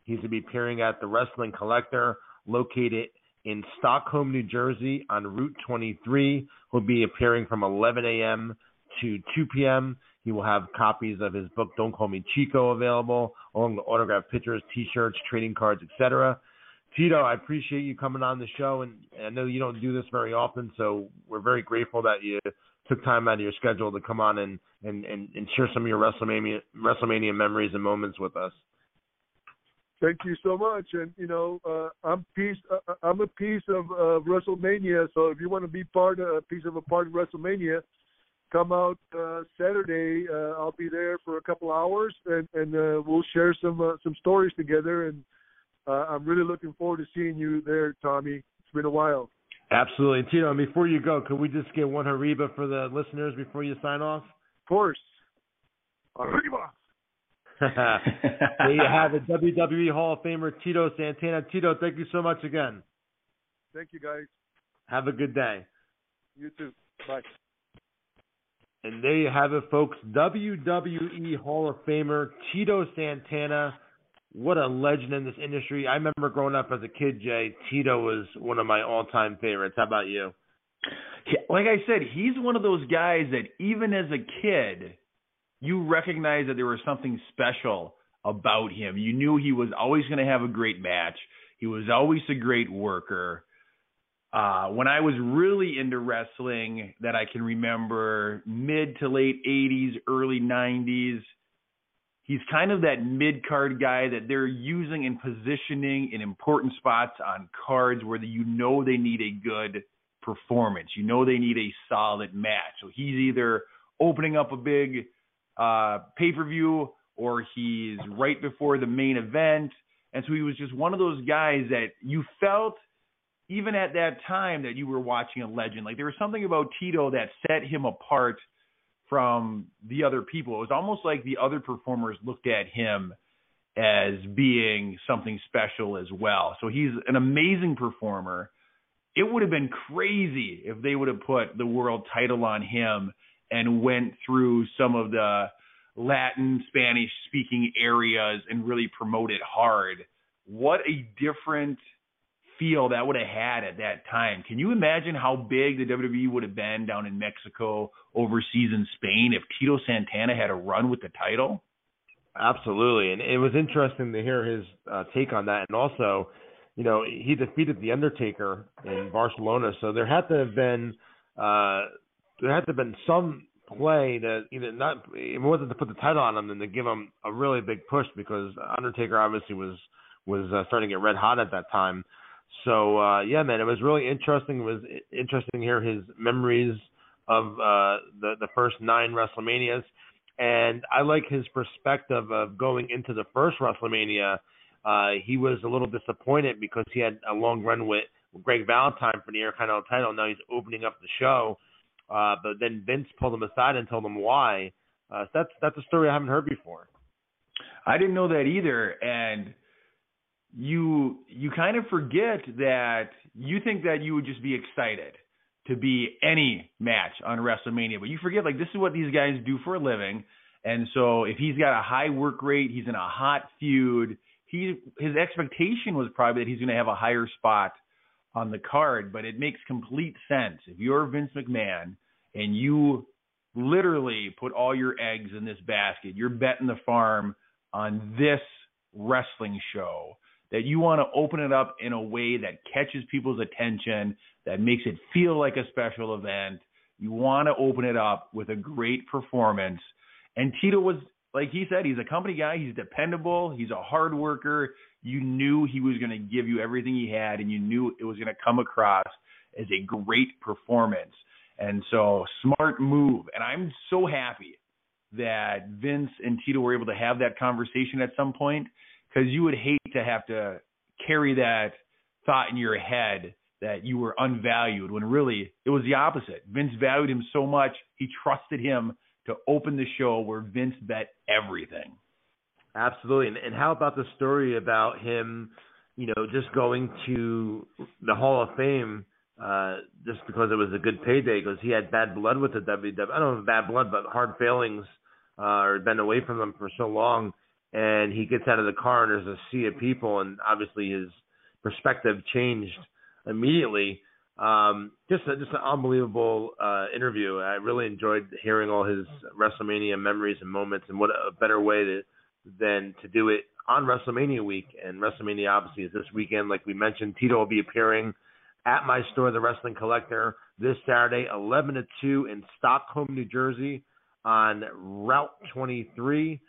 S2: He's going to be appearing at the Wrestling Collector located in Stockholm, New Jersey on Route 23. He'll be appearing from 11 a.m. to 2 p.m. He will have copies of his book Don't Call Me Chico available, along with autographed pictures, T-shirts, trading cards, etc. Tito, I appreciate you coming on the show, and I know you don't do this very often, so we're very grateful that you took time out of your schedule to come on and and and, and share some of your WrestleMania WrestleMania memories and moments with us.
S3: Thank you so much, and you know uh, I'm piece uh, I'm a piece of uh, WrestleMania. So if you want to be part of a piece of a part of WrestleMania, come out uh, Saturday. Uh, I'll be there for a couple hours, and and uh, we'll share some uh, some stories together. And uh, I'm really looking forward to seeing you there, Tommy. It's been a while.
S2: Absolutely. and Tito, and before you go, could we just get one Arriba for the listeners before you sign off?
S3: Of course. Arriba.
S2: There you have it, WWE Hall of Famer Tito Santana. Tito, thank you so much again.
S3: Thank you, guys.
S2: Have a good day.
S3: You too. Bye.
S2: And there you have it, folks. WWE Hall of Famer Tito Santana what a legend in this industry. I remember growing up as a kid, Jay, Tito was one of my all time favorites. How about you?
S1: Like I said, he's one of those guys that even as a kid, you recognized that there was something special about him. You knew he was always going to have a great match. He was always a great worker. Uh, when I was really into wrestling, that I can remember, mid to late 80s, early 90s, he's kind of that mid card guy that they're using and positioning in important spots on cards where you know they need a good performance. You know they need a solid match. So he's either opening up a big uh, pay per view or he's right before the main event. And so he was just one of those guys that you felt even at that time that you were watching a legend. Like there was something about Tito that set him apart from the other people. It was almost like the other performers looked at him as being something special as well. So he's an amazing performer. It would have been crazy if they would have put the world title on him and went through some of the Latin, Spanish speaking areas and really promoted hard. What a different feel that would have had at that time. Can you imagine how big the WWE would have been down in Mexico, overseas in Spain, if Tito Santana had a run with the title?
S2: Absolutely, and it was interesting to hear his uh, take on that, and also, you know, he defeated the Undertaker in Barcelona, so there had to have been uh, there had to have been some play to either not more than to put the title on him than to give him a really big push because Undertaker obviously was was uh, starting to get red hot at that time. So uh, yeah, man, it was really interesting. It was interesting to hear his memories of uh, the the first nine WrestleManias, and I like his perspective of going into the first WrestleMania. Uh, he was a little disappointed because he had a long run with Greg Valentine for the Intercontinental title. Now he's opening up the show, uh, but then Vince pulled him aside and told him why. Uh, so that's that's a story I haven't heard before.
S1: I didn't know that either, and you you kind of forget that you think that you would just be excited to be any match on WrestleMania, but you forget like this is what these guys do for a living. And so if he's got a high work rate, he's in a hot feud, he his expectation was probably that he's going to have a higher spot on the card, but it makes complete sense. If you're Vince McMahon and you literally put all your eggs in this basket, you're betting the farm on this wrestling show that you want to open it up in a way that catches people's attention, that makes it feel like a special event. You want to open it up with a great performance. And Tito was, like he said, he's a company guy. He's dependable. He's a hard worker. You knew he was going to give you everything he had, and you knew it was going to come across as a great performance. And so, smart move. And I'm so happy that Vince and Tito were able to have that conversation at some point because you would hate to have to carry that thought in your head that you were unvalued when really it was the opposite. Vince valued him so much, he trusted him to open the show where Vince bet everything.
S2: Absolutely. And, and how about the story about him, you know, just going to the Hall of Fame uh, just because it was a good payday because he had bad blood with the WWE. I don't know bad blood, but hard failings uh, or been away from them for so long and he gets out of the car and there's a sea of people and obviously his perspective changed immediately um just a, just an unbelievable uh interview i really enjoyed hearing all his wrestlemania memories and moments and what a better way to than to do it on wrestlemania week and wrestlemania obviously is this weekend like we mentioned tito will be appearing at my store the wrestling collector this saturday 11 to 2 in stockholm new jersey on route 23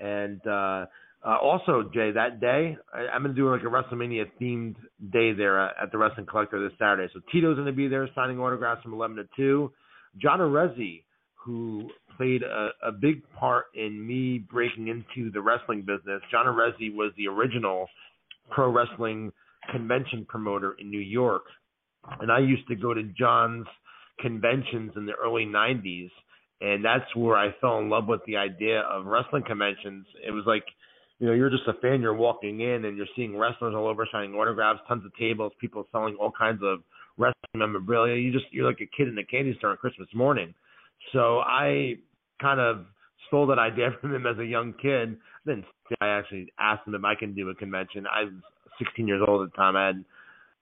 S2: and uh, uh, also, Jay, that day I, am going to do like a WrestleMania themed day there at the Wrestling Collector this Saturday. So Tito's going to be there signing autographs from 11 to 2. John Arezzi, who played a, a big part in me breaking into the wrestling business. John Arezzi was the original pro wrestling convention promoter in New York, and I used to go to John's conventions in the early 90s and that's where I fell in love with the idea of wrestling conventions. It was like, you know, you're just a fan. You're walking in and you're seeing wrestlers all over signing autographs, tons of tables, people selling all kinds of wrestling memorabilia. You just you're like a kid in a candy store on Christmas morning. So I kind of stole that idea (laughs) from him as a young kid. Then I actually asked him if I can do a convention. I was 16 years old at the time. I had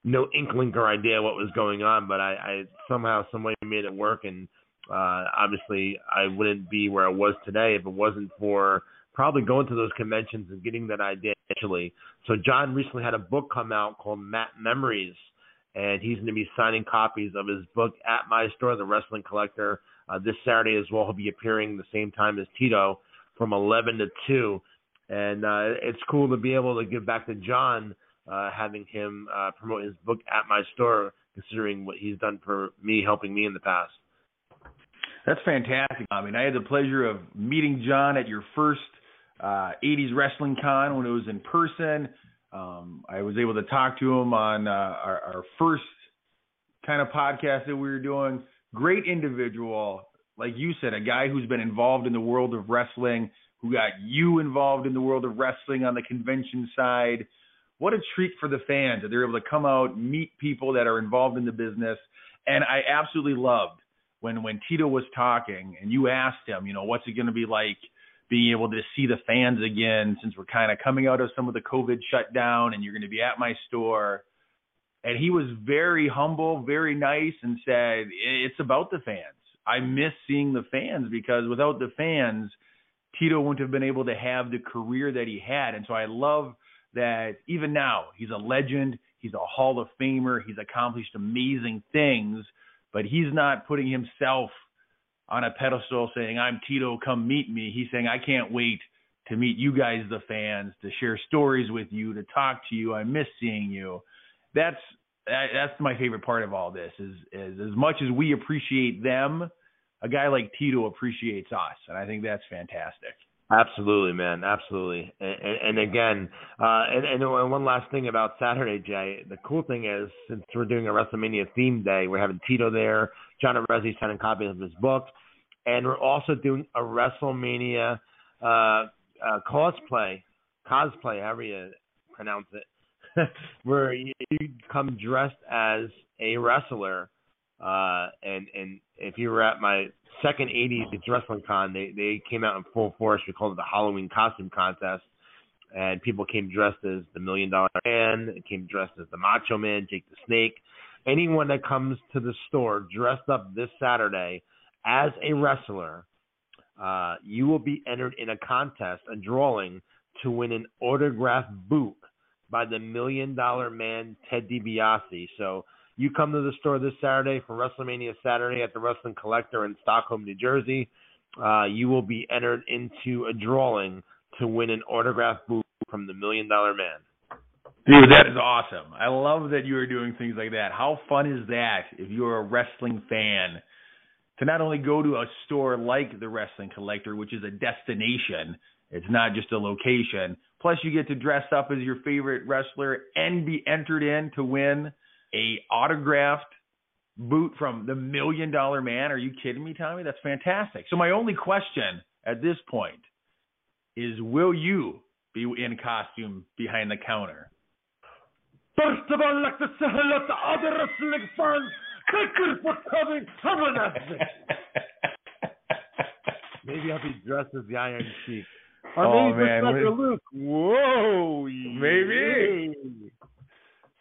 S2: no inkling or idea what was going on, but I, I somehow, some way made it work and uh, obviously, I wouldn't be where I was today if it wasn't for probably going to those conventions and getting that idea initially. So John recently had a book come out called Mat Memories, and he's going to be signing copies of his book at my store, The Wrestling Collector, uh, this Saturday as well. He'll be appearing the same time as Tito from 11 to 2. And uh, it's cool to be able to give back to John, uh, having him uh, promote his book at my store, considering what he's done for me, helping me in the past.
S1: That's fantastic. I mean, I had the pleasure of meeting John at your first uh, 80s Wrestling Con when it was in person. Um, I was able to talk to him on uh, our, our first kind of podcast that we were doing. Great individual, like you said, a guy who's been involved in the world of wrestling, who got you involved in the world of wrestling on the convention side. What a treat for the fans that they're able to come out, meet people that are involved in the business. And I absolutely loved when when Tito was talking and you asked him, you know, what's it going to be like being able to see the fans again since we're kind of coming out of some of the COVID shutdown and you're going to be at my store. And he was very humble, very nice, and said it's about the fans. I miss seeing the fans because without the fans, Tito wouldn't have been able to have the career that he had. And so I love that even now he's a legend, he's a Hall of Famer, he's accomplished amazing things, but he's not putting himself on a pedestal saying, I'm Tito, come meet me. He's saying, I can't wait to meet you guys, the fans, to share stories with you, to talk to you. I miss seeing you. That's that's my favorite part of all this is is as much as we appreciate them, a guy like Tito appreciates us, and I think that's fantastic.
S2: Absolutely, man. Absolutely. And, and, and again, uh, and, and one last thing about Saturday, Jay. The cool thing is, since we're doing a WrestleMania theme day, we're having Tito there. John Arezzi signing copies of his book, and we're also doing a WrestleMania uh, uh, cosplay, cosplay, however you pronounce it, (laughs) where you come dressed as a wrestler. Uh, and and if you were at my second 80s Wrestling Con, they they came out in full force. We called it the Halloween costume contest, and people came dressed as the Million Dollar Man, came dressed as the Macho Man, Jake the Snake. Anyone that comes to the store dressed up this Saturday as a wrestler, uh, you will be entered in a contest, a drawing, to win an autographed boot by the Million Dollar Man, Ted DiBiase. So you come to the store this Saturday for WrestleMania Saturday at the Wrestling Collector in Stockholm, New Jersey. Uh, you will be entered into a drawing to win an autograph boot from the Million Dollar Man.
S1: Dude, that is awesome. I love that you are doing things like that. How fun is that if you're a wrestling fan to not only go to a store like the Wrestling Collector, which is a destination, it's not just a location. Plus, you get to dress up as your favorite wrestler and be entered in to win a autographed boot from the Million Dollar Man. Are you kidding me, Tommy? That's fantastic. So my only question at this point is, will you be in costume behind the counter?
S2: First of all, I'd like to say hello to other wrestling fans. Thank you for coming. On, (laughs) Maybe I'll be dressed as the Iron Sheik. Or
S1: oh,
S2: maybe
S1: man.
S2: Dr. Luke. Whoa.
S1: Maybe.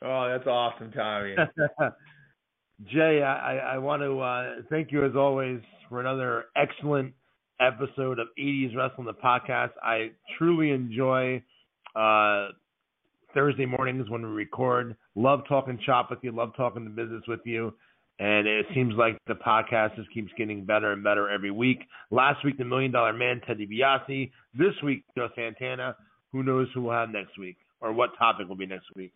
S1: Oh, that's awesome, Tommy. (laughs)
S2: Jay, I, I want to uh, thank you as always for another excellent episode of 80s Wrestling the podcast. I truly enjoy uh, Thursday mornings when we record. Love talking shop with you. Love talking the business with you. And it seems like the podcast just keeps getting better and better every week. Last week, the Million Dollar Man, Ted DiBiase. This week, Joe Santana. Who knows who we'll have next week or what topic will be next week.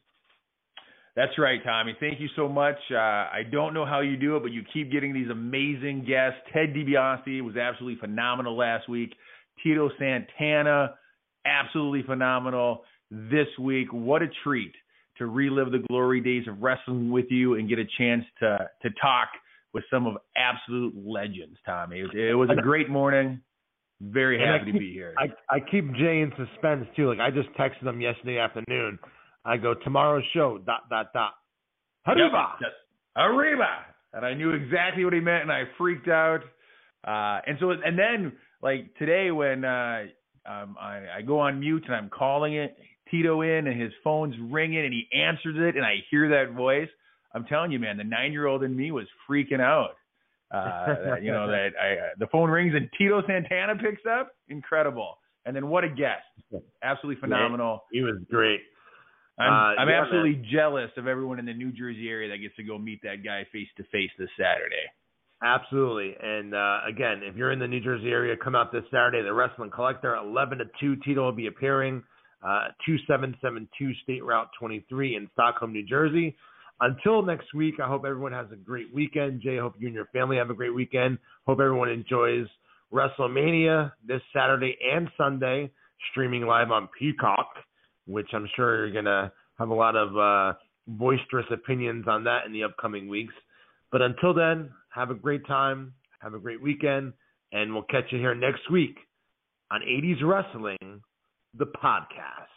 S1: That's right, Tommy. Thank you so much. Uh, I don't know how you do it, but you keep getting these amazing guests. Ted DiBiase was absolutely phenomenal last week. Tito Santana, absolutely phenomenal this week. What a treat to relive the glory days of wrestling with you and get a chance to to talk with some of absolute legends, Tommy. It, it was a great morning. Very happy
S2: keep,
S1: to be here.
S2: I, I keep Jay in suspense too. Like I just texted him yesterday afternoon I go tomorrow's show. Dot dot dot. Arriba.
S1: Yep, Arriba. And I knew exactly what he meant, and I freaked out. Uh, and so, and then like today when uh, um, I, I go on mute and I'm calling it Tito in, and his phone's ringing, and he answers it, and I hear that voice. I'm telling you, man, the nine year old in me was freaking out. Uh, that, you know that I, uh, the phone rings and Tito Santana picks up. Incredible. And then what a guest. Absolutely phenomenal.
S2: Yeah, he was great.
S1: I'm,
S2: uh,
S1: I'm
S2: yeah,
S1: absolutely
S2: man.
S1: jealous of everyone in the New Jersey area that gets to go meet that guy face to face this Saturday.
S2: Absolutely. And uh, again, if you're in the New Jersey area, come out this Saturday. The Wrestling Collector, 11 to 2. Tito will be appearing. Uh, 2772 State Route 23 in Stockholm, New Jersey. Until next week, I hope everyone has a great weekend. Jay, hope you and your family have a great weekend. Hope everyone enjoys WrestleMania this Saturday and Sunday, streaming live on Peacock which I'm sure you're gonna have a lot of uh, boisterous opinions on that in the upcoming weeks. But until then, have a great time, have a great weekend, and we'll catch you here next week on 80s Wrestling, the podcast.